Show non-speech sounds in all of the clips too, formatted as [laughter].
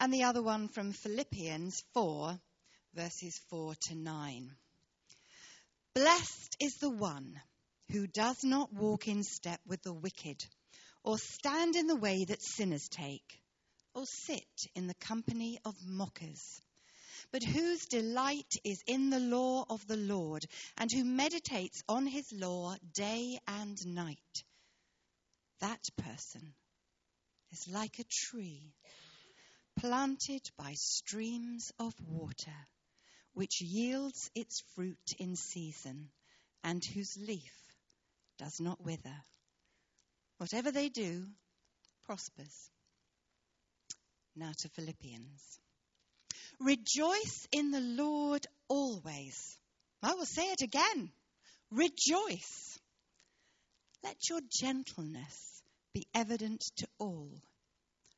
and the other one from Philippians 4, verses 4 to 9. Blessed is the one who does not walk in step with the wicked, or stand in the way that sinners take, or sit in the company of mockers, but whose delight is in the law of the Lord, and who meditates on his law day and night. That person is like a tree planted by streams of water which yields its fruit in season, and whose leaf does not wither. Whatever they do prospers. Now to Philippians. Rejoice in the Lord always. I will say it again. Rejoice. Let your gentleness be evident to all.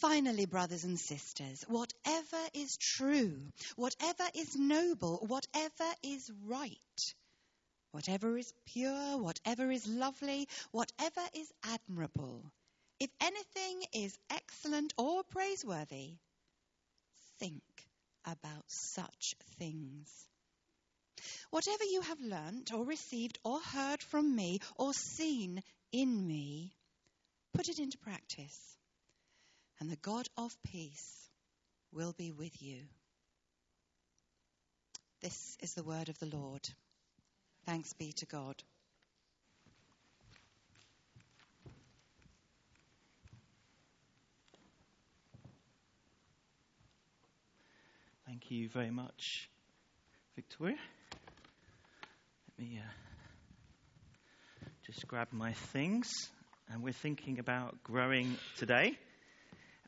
Finally, brothers and sisters, whatever is true, whatever is noble, whatever is right, whatever is pure, whatever is lovely, whatever is admirable, if anything is excellent or praiseworthy, think about such things. Whatever you have learnt or received or heard from me or seen in me, put it into practice, and the God of peace will be with you. This is the word of the Lord. Thanks be to God. Thank you very much, Victoria. Let me uh, just grab my things. And we're thinking about growing today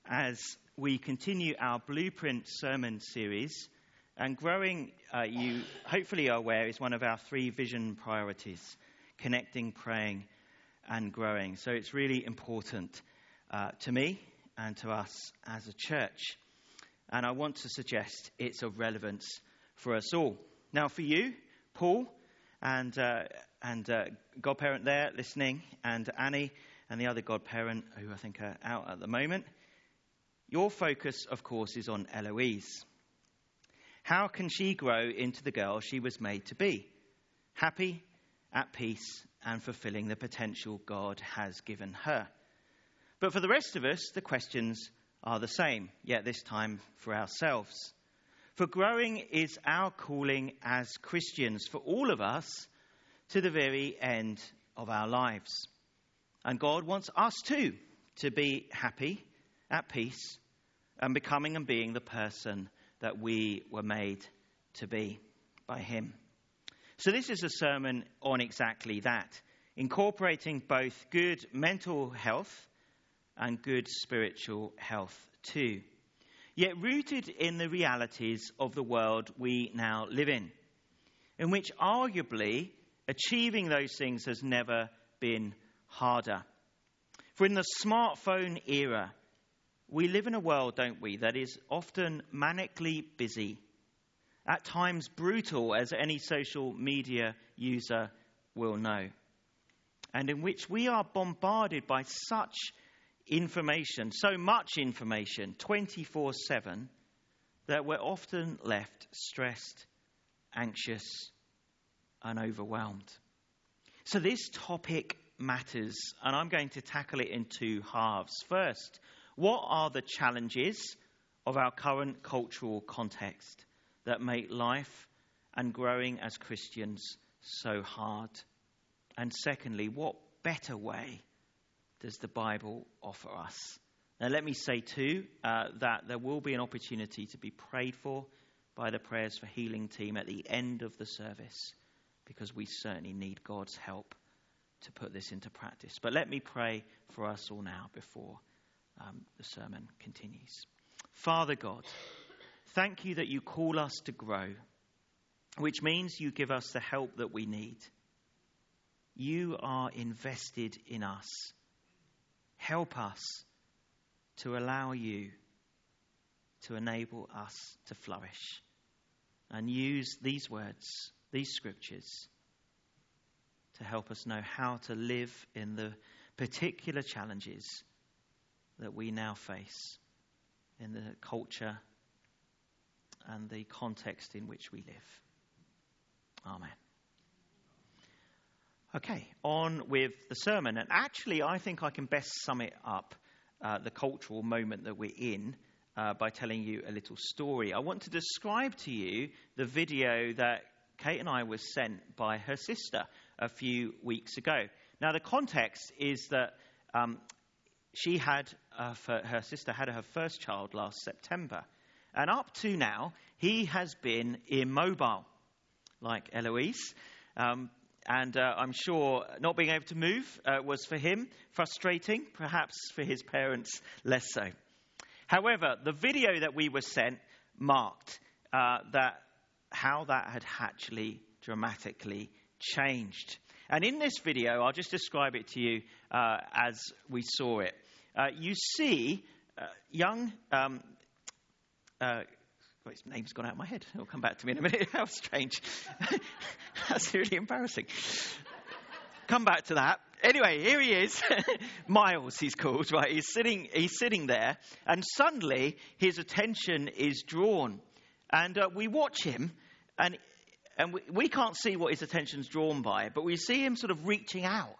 as we continue our Blueprint sermon series and growing, uh, you hopefully are aware, is one of our three vision priorities connecting, praying, and growing. So it's really important uh, to me and to us as a church. And I want to suggest it's of relevance for us all. Now, for you, Paul and, uh, and uh, godparent there listening, and Annie and the other godparent who I think are out at the moment, your focus, of course, is on Eloise. How can she grow into the girl she was made to be? Happy, at peace, and fulfilling the potential God has given her. But for the rest of us, the questions are the same, yet this time for ourselves. For growing is our calling as Christians, for all of us, to the very end of our lives. And God wants us too to be happy, at peace, and becoming and being the person that we were made to be by Him. So, this is a sermon on exactly that, incorporating both good mental health and good spiritual health too, yet rooted in the realities of the world we now live in, in which arguably achieving those things has never been harder. For in the smartphone era, we live in a world, don't we, that is often manically busy, at times brutal, as any social media user will know, and in which we are bombarded by such information, so much information, 24 7, that we're often left stressed, anxious, and overwhelmed. So, this topic matters, and I'm going to tackle it in two halves. First, what are the challenges of our current cultural context that make life and growing as Christians so hard? And secondly, what better way does the Bible offer us? Now, let me say too uh, that there will be an opportunity to be prayed for by the prayers for healing team at the end of the service because we certainly need God's help to put this into practice. But let me pray for us all now before um, the sermon continues. Father God, thank you that you call us to grow. which means you give us the help that we need. You are invested in us. Help us to allow you to enable us to flourish. And use these words, these scriptures, to help us know how to live in the particular challenges that we now face in the culture and the context in which we live. Amen. Okay, on with the sermon. And actually, I think I can best sum it up, uh, the cultural moment that we're in, uh, by telling you a little story. I want to describe to you the video that Kate and I were sent by her sister a few weeks ago. Now, the context is that um, she had, uh, her sister had her first child last September. And up to now, he has been immobile, like Eloise. Um, and uh, I'm sure not being able to move uh, was for him frustrating, perhaps for his parents less so. However, the video that we were sent marked uh, that how that had actually dramatically changed. And in this video, I'll just describe it to you uh, as we saw it. Uh, you see uh, young. Um, uh, his name's gone out of my head. It'll come back to me in a minute. [laughs] How strange. [laughs] That's really embarrassing. come back to that. Anyway, here he is. [laughs] Miles, he's called, right? He's sitting, he's sitting there, and suddenly his attention is drawn. And uh, we watch him, and and we, we, can't see what his attention's drawn by, but we see him sort of reaching out.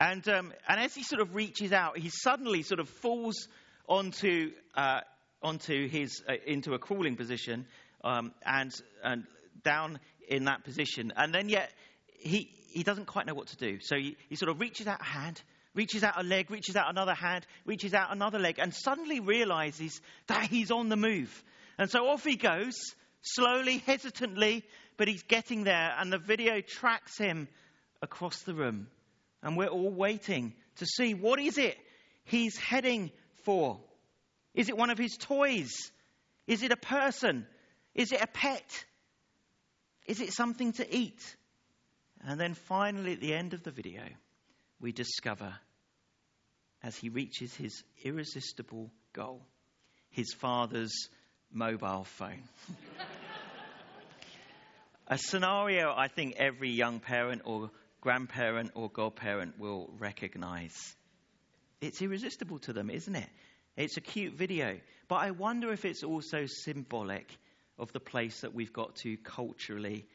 And, um, and as he sort of reaches out, he suddenly sort of falls onto, uh, onto his, uh, into a crawling position um, and, and down in that position. And then yet he, he doesn't quite know what to do. So he, he sort of reaches out a hand, reaches out a leg, reaches out another hand, reaches out another leg, and suddenly realizes that he's on the move. And so off he goes, slowly, hesitantly, but he's getting there, and the video tracks him across the room. And we're all waiting to see what is it he's heading for. Is it one of his toys? Is it a person? Is it a pet? Is it something to eat? And then finally, at the end of the video, we discover as he reaches his irresistible goal his father's mobile phone. [laughs] A scenario I think every young parent or grandparent or godparent will recognize. It's irresistible to them, isn't it? It's a cute video. But I wonder if it's also symbolic of the place that we've got to culturally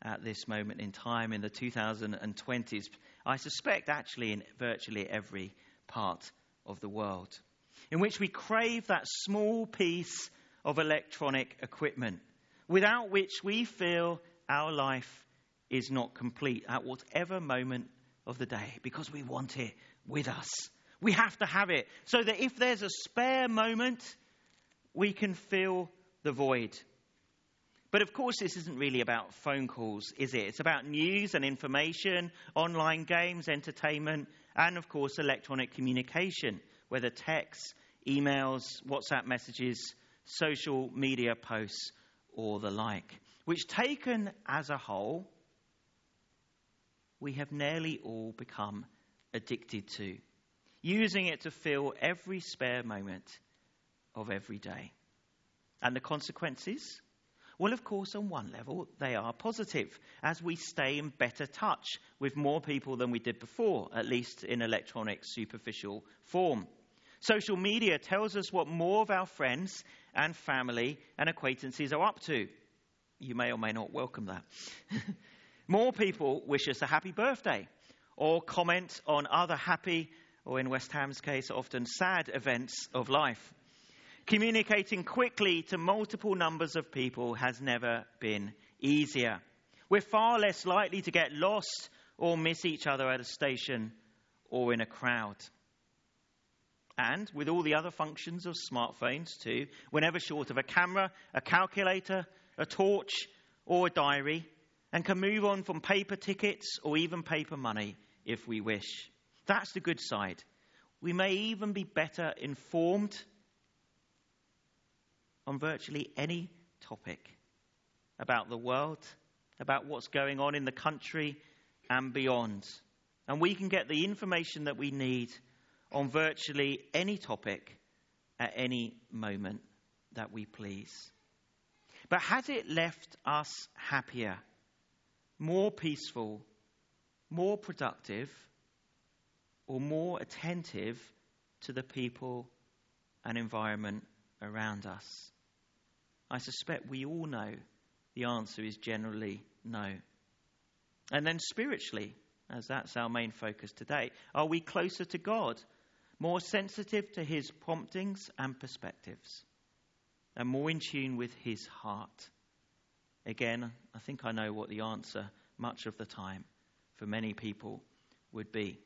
at this moment in time in the 2020s. I suspect actually in virtually every part of the world, in which we crave that small piece of electronic equipment without which we feel our life is not complete at whatever moment of the day because we want it with us. We have to have it so that if there's a spare moment, we can fill the void. But of course, this isn't really about phone calls, is it? It's about news and information, online games, entertainment, and of course, electronic communication, whether texts, emails, WhatsApp messages, social media posts, or the like which taken as a whole, we have nearly all become addicted to, using it to fill every spare moment of every day. And the consequences? Well, of course, on one level, they are positive, as we stay in better touch with more people than we did before, at least in electronic superficial form. Social media tells us what more of our friends and family and acquaintances are up to you may or may not welcome that. [laughs] More people wish us a happy birthday or comment on other happy, or in West Ham's case, often sad events of life. Communicating quickly to multiple numbers of people has never been easier. We're far less likely to get lost or miss each other at a station or in a crowd. And with all the other functions of smartphones, too, we're never short of a camera, a calculator, a torch, or a diary, and can move on from paper tickets or even paper money if we wish. That's the good side. We may even be better informed on virtually any topic about the world about what's going on in the country and beyond. And we can get the information that we need on virtually any topic at any moment that we please. But has it left us happier, more peaceful, more productive, or more attentive to the people and environment around us? I suspect we all know the answer is generally no. And then spiritually, as that's our main focus today, are we closer to God, more sensitive to His promptings and perspectives, and more in tune with His heart? Again, I think I know what the answer much of the time for many people would be.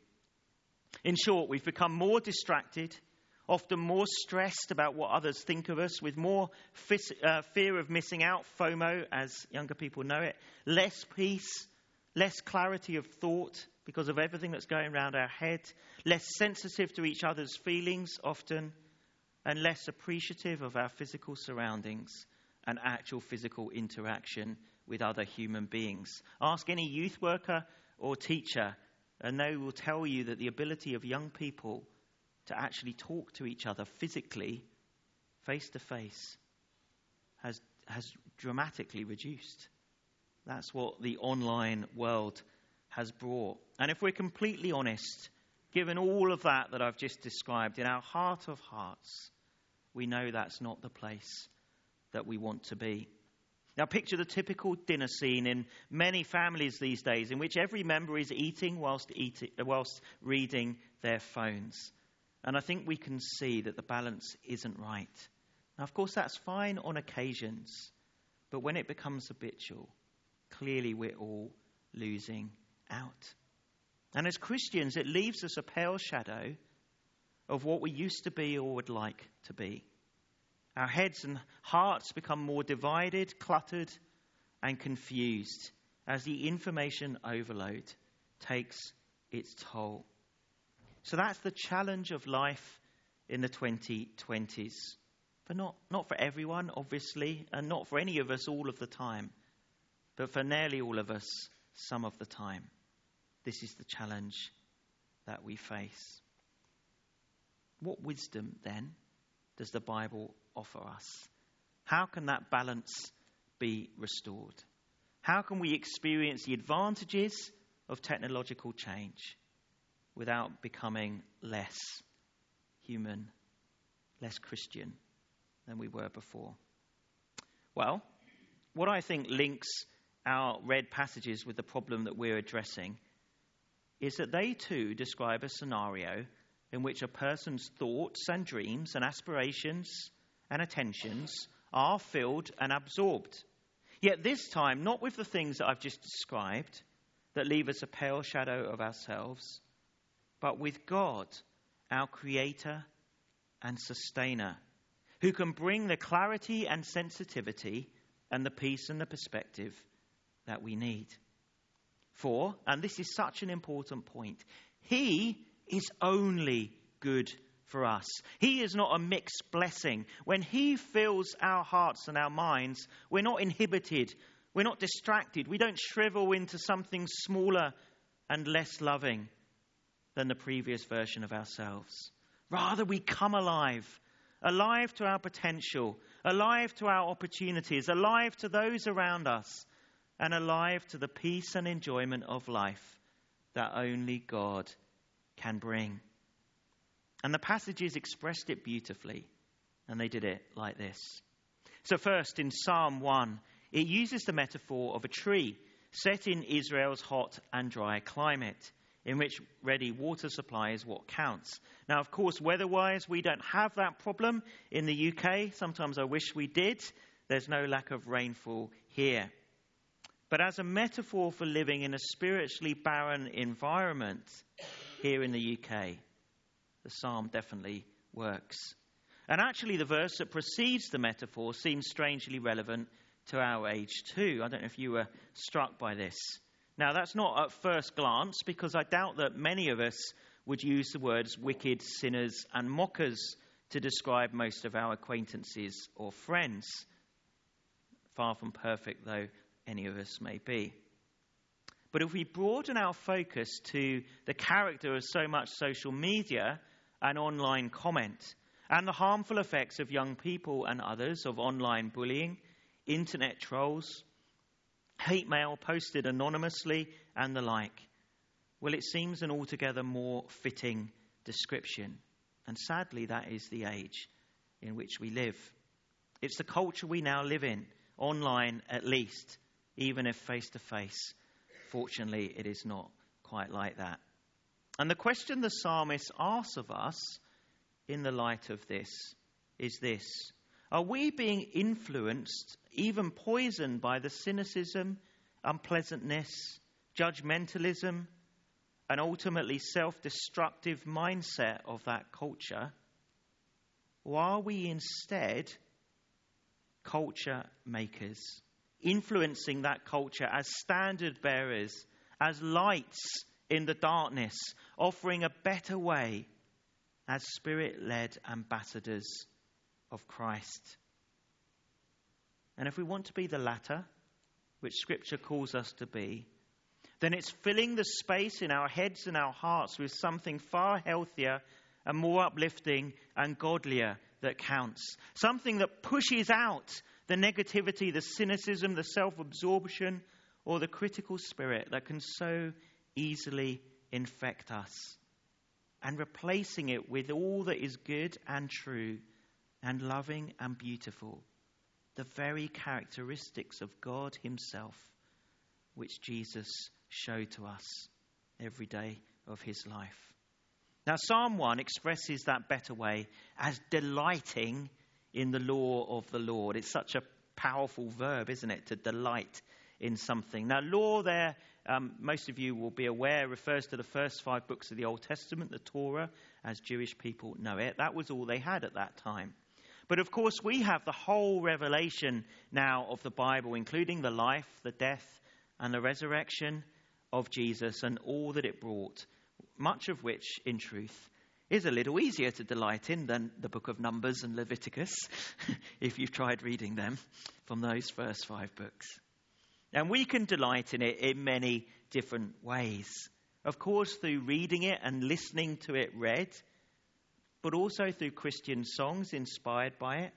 In short, we've become more distracted, often more stressed about what others think of us, with more fis- uh, fear of missing out, FOMO, as younger people know it, less peace, less clarity of thought because of everything that's going around our head, less sensitive to each other's feelings often, and less appreciative of our physical surroundings and actual physical interaction with other human beings. Ask any youth worker or teacher, and they will tell you that the ability of young people to actually talk to each other physically, face to face, has, has dramatically reduced. That's what the online world has brought. And if we're completely honest, given all of that that I've just described, in our heart of hearts, we know that's not the place that we want to be. Now, picture the typical dinner scene in many families these days in which every member is eating whilst, eating, whilst reading their phones. And I think we can see that the balance isn't right. Now, of course, that's fine on occasions, but when it becomes habitual, clearly we're all losing out. And as Christians, it leaves us a pale shadow of what we used to be or would like to be. Our heads and hearts become more divided, cluttered, and confused as the information overload takes its toll. So that's the challenge of life in the 2020s. But not, not for everyone, obviously, and not for any of us all of the time, but for nearly all of us some of the time. This is the challenge that we face. What wisdom, then, does the Bible offer us? How can that balance be restored? How can we experience the advantages of technological change without becoming less human, less Christian than we were before? Well, what I think links our read passages with the problem that we're addressing is that they too describe a scenario in which a person's thoughts and dreams and aspirations and attentions are filled and absorbed. Yet this time, not with the things that I've just described that leave us a pale shadow of ourselves, but with God, our Creator and Sustainer, who can bring the clarity and sensitivity and the peace and the perspective that we need. For, and this is such an important point, He is only good for us. He is not a mixed blessing. When He fills our hearts and our minds, we're not inhibited, we're not distracted, we don't shrivel into something smaller and less loving than the previous version of ourselves. Rather, we come alive, alive to our potential, alive to our opportunities, alive to those around us, and alive to the peace and enjoyment of life that only God can bring. And the passages expressed it beautifully, and they did it like this. So, first, in Psalm 1, it uses the metaphor of a tree set in Israel's hot and dry climate, in which ready water supply is what counts. Now, of course, weather wise, we don't have that problem in the UK. Sometimes I wish we did. There's no lack of rainfall here. But as a metaphor for living in a spiritually barren environment here in the UK, the psalm definitely works. And actually, the verse that precedes the metaphor seems strangely relevant to our age too. I don't know if you were struck by this. Now, that's not at first glance, because I doubt that many of us would use the words wicked, sinners, and mockers to describe most of our acquaintances or friends. Far from perfect, though, any of us may be. But if we broaden our focus to the character of so much social media and online comment, and the harmful effects of young people and others of online bullying, internet trolls, hate mail posted anonymously, and the like, well, it seems an altogether more fitting description. And sadly, that is the age in which we live. It's the culture we now live in, online at least, even if face to face. Fortunately, it is not quite like that. And the question the psalmist asks of us in the light of this is this Are we being influenced, even poisoned by the cynicism, unpleasantness, judgmentalism, and ultimately self destructive mindset of that culture? Or are we instead culture makers, influencing that culture as standard bearers, as lights in the darkness, offering a better way as spirit led ambassadors of Christ? And if we want to be the latter, which Scripture calls us to be, then it's filling the space in our heads and our hearts with something far healthier and more uplifting and godlier that counts. Something that pushes out the negativity, the cynicism, the self absorption, or the critical spirit that can so easily infect us. And replacing it with all that is good and true and loving and beautiful. The very characteristics of God Himself, which Jesus showed to us every day of His life. Now, Psalm 1 expresses that better way as delighting in the law of the Lord. It's such a powerful verb, isn't it, to delight in something. Now, law there, um, most of you will be aware, refers to the first five books of the Old Testament, the Torah, as Jewish people know it. That was all they had at that time. But of course, we have the whole revelation now of the Bible, including the life, the death, and the resurrection of Jesus and all that it brought much of which, in truth, is a little easier to delight in than the book of Numbers and Leviticus, [laughs] if you've tried reading them from those first five books. And we can delight in it in many different ways. Of course, through reading it and listening to it read, but also through Christian songs inspired by it,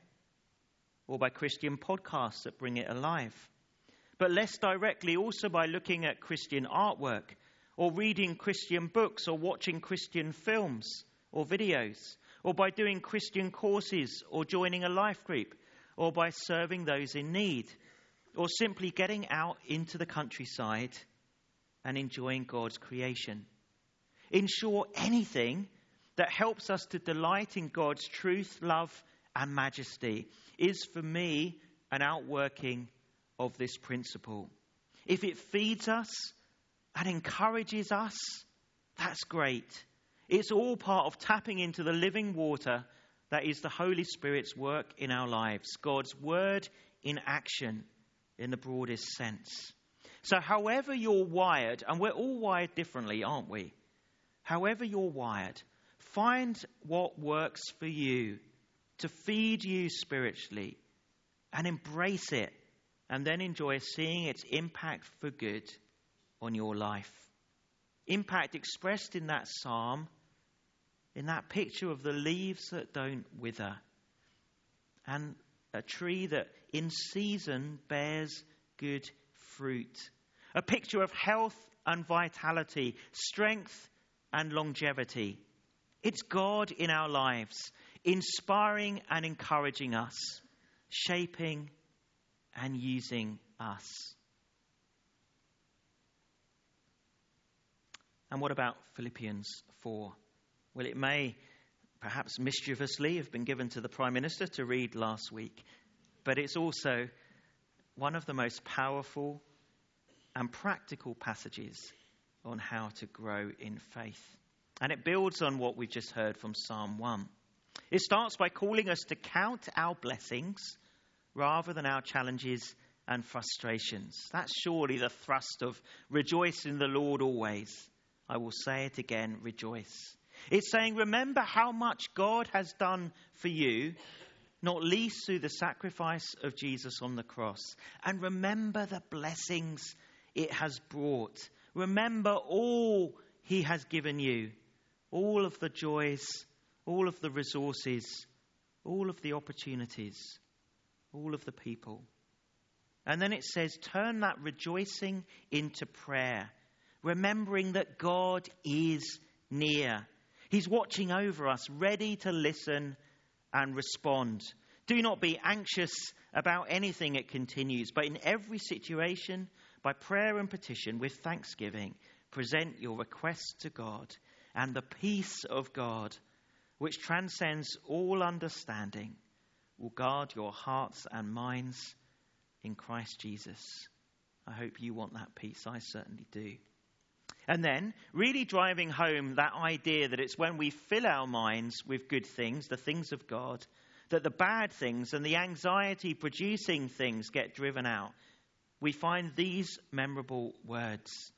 or by Christian podcasts that bring it alive. But less directly, also by looking at Christian artwork or reading Christian books, or watching Christian films or videos, or by doing Christian courses, or joining a life group, or by serving those in need, or simply getting out into the countryside and enjoying God's creation. In short, anything that helps us to delight in God's truth, love, and majesty is for me an outworking of this principle. If it feeds us, and encourages us, that's great. It's all part of tapping into the living water that is the Holy Spirit's work in our lives, God's word in action in the broadest sense. So, however you're wired, and we're all wired differently, aren't we? However you're wired, find what works for you to feed you spiritually and embrace it, and then enjoy seeing its impact for good on your life. Impact expressed in that psalm, in that picture of the leaves that don't wither, and a tree that in season bears good fruit. A picture of health and vitality, strength and longevity. It's God in our lives, inspiring and encouraging us, shaping and using us. And what about Philippians 4? Well, it may perhaps mischievously have been given to the Prime Minister to read last week, but it's also one of the most powerful and practical passages on how to grow in faith. And it builds on what we've just heard from Psalm 1. It starts by calling us to count our blessings rather than our challenges and frustrations. That's surely the thrust of rejoice in the Lord always. I will say it again, rejoice. It's saying, remember how much God has done for you not least through the sacrifice of Jesus on the cross. And remember the blessings it has brought. Remember all he has given you, all of the joys, all of the resources, all of the opportunities, all of the people. And then it says, turn that rejoicing into prayer, remembering that God is near. He's watching over us, ready to listen and respond. Do not be anxious about anything, it continues, but in every situation, by prayer and petition, with thanksgiving, present your requests to God, and the peace of God, which transcends all understanding, will guard your hearts and minds in Christ Jesus. I hope you want that peace. I certainly do. And then, really driving home that idea that it's when we fill our minds with good things, the things of God, that the bad things and the anxiety producing things get driven out. We find these memorable words.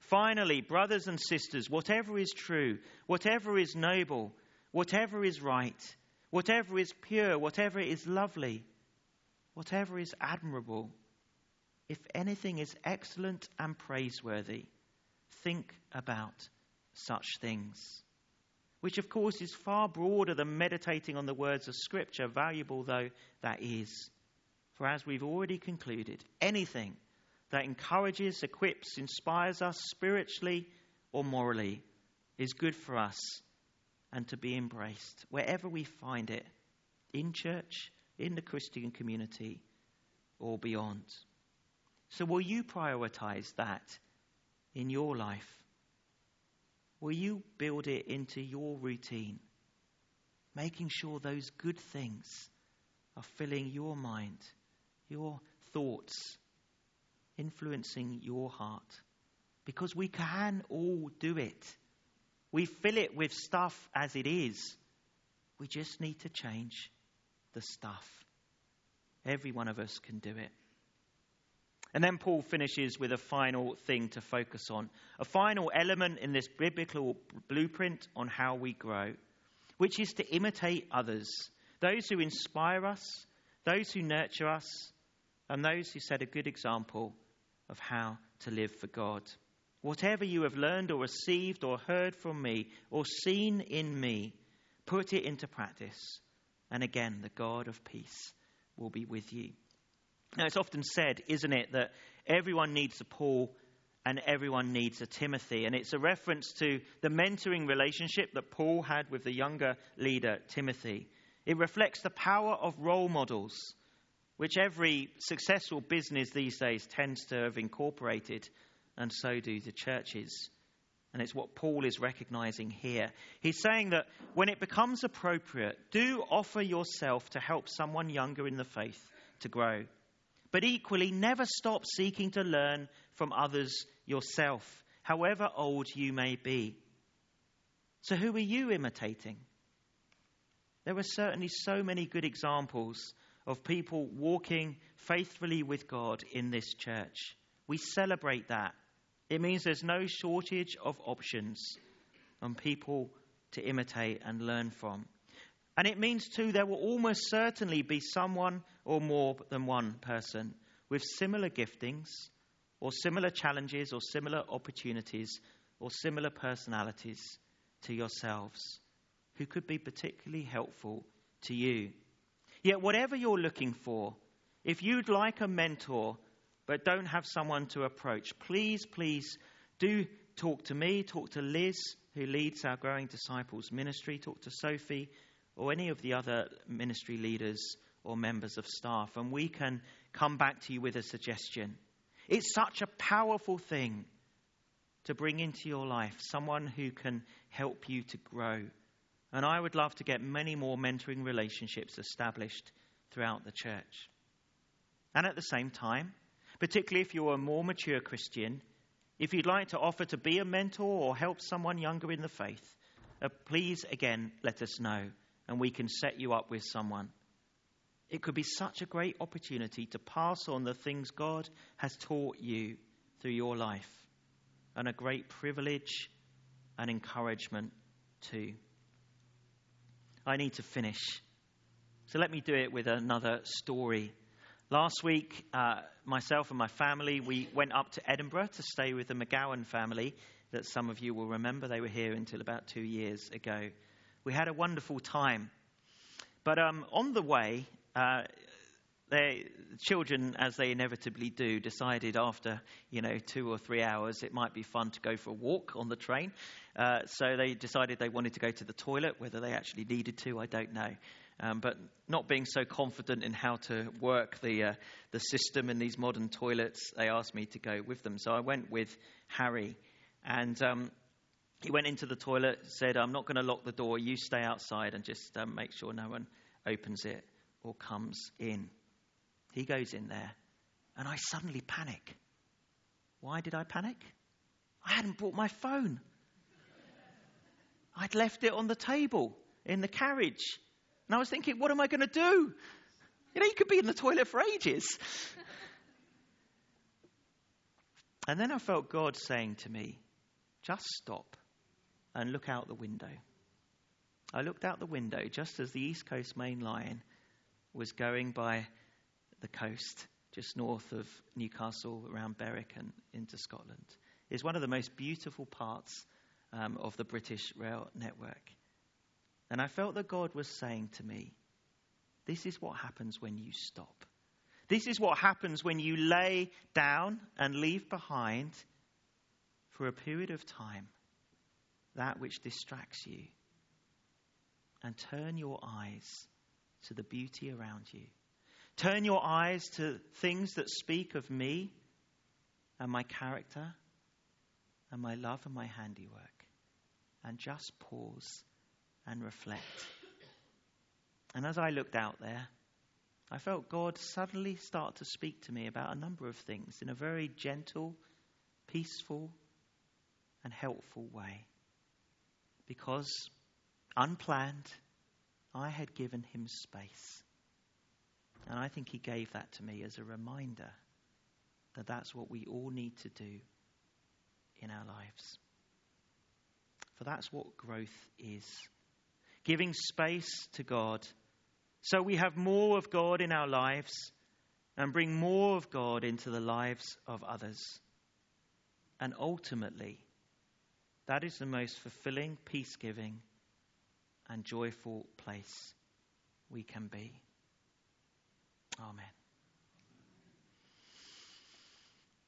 Finally, brothers and sisters, whatever is true, whatever is noble, whatever is right, whatever is pure, whatever is lovely, whatever is admirable, if anything is excellent and praiseworthy, think about such things. Which, of course, is far broader than meditating on the words of Scripture, valuable though that is. For as we've already concluded, anything that encourages, equips, inspires us spiritually or morally is good for us and to be embraced wherever we find it in church, in the Christian community, or beyond. So, will you prioritize that in your life? Will you build it into your routine, making sure those good things are filling your mind, your thoughts, influencing your heart? Because we can all do it. We fill it with stuff as it is. We just need to change the stuff. Every one of us can do it. And then Paul finishes with a final thing to focus on, a final element in this biblical blueprint on how we grow, which is to imitate others, those who inspire us, those who nurture us, and those who set a good example of how to live for God. Whatever you have learned or received or heard from me or seen in me, put it into practice. And again, the God of peace will be with you. Now, it's often said, isn't it, that everyone needs a Paul and everyone needs a Timothy. And it's a reference to the mentoring relationship that Paul had with the younger leader, Timothy. It reflects the power of role models, which every successful business these days tends to have incorporated, and so do the churches. And it's what Paul is recognizing here. He's saying that when it becomes appropriate, do offer yourself to help someone younger in the faith to grow. But equally, never stop seeking to learn from others yourself, however old you may be. So, who are you imitating? There are certainly so many good examples of people walking faithfully with God in this church. We celebrate that. It means there's no shortage of options on people to imitate and learn from. And it means, too, there will almost certainly be someone or more than one person with similar giftings or similar challenges or similar opportunities or similar personalities to yourselves who could be particularly helpful to you. Yet, whatever you're looking for, if you'd like a mentor but don't have someone to approach, please, please do talk to me, talk to Liz, who leads our Growing Disciples ministry, talk to Sophie or any of the other ministry leaders or members of staff, and we can come back to you with a suggestion. It's such a powerful thing to bring into your life someone who can help you to grow. And I would love to get many more mentoring relationships established throughout the church. And at the same time, particularly if you're a more mature Christian, if you'd like to offer to be a mentor or help someone younger in the faith, uh, please again let us know and we can set you up with someone. It could be such a great opportunity to pass on the things God has taught you through your life, and a great privilege and encouragement too. I need to finish. So let me do it with another story. Last week, uh, myself and my family, we went up to Edinburgh to stay with the McGowan family that some of you will remember. They were here until about two years ago. We had a wonderful time. But um, on the way, uh, the children, as they inevitably do, decided after you know two or three hours it might be fun to go for a walk on the train. Uh, so they decided they wanted to go to the toilet. Whether they actually needed to, I don't know. Um, but not being so confident in how to work the uh, the system in these modern toilets, they asked me to go with them. So I went with Harry, and um, he went into the toilet. Said, "I'm not going to lock the door. You stay outside and just um, make sure no one opens it or comes in." He goes in there, and I suddenly panic. Why did I panic? I hadn't brought my phone. I'd left it on the table in the carriage. And I was thinking, what am I going to do? You know, you could be in the toilet for ages. and then I felt God saying to me, just stop and look out the window. I looked out the window just as the East Coast Main Line was going by the coast just north of Newcastle, around Berwick and into Scotland. It's one of the most beautiful parts um, of the British rail network. And I felt that God was saying to me, This is what happens when you stop. This is what happens when you lay down and leave behind for a period of time that which distracts you and turn your eyes to the beauty around you. Turn your eyes to things that speak of me and my character and my love and my handiwork and just pause and reflect. And as I looked out there, I felt God suddenly start to speak to me about a number of things in a very gentle, peaceful, and helpful way. Because, unplanned, I had given him space. And I think he gave that to me as a reminder that that's what we all need to do in our lives. For that's what growth is giving space to God so we have more of God in our lives and bring more of God into the lives of others. And ultimately, that is the most fulfilling, peace giving, and joyful place we can be. Amen.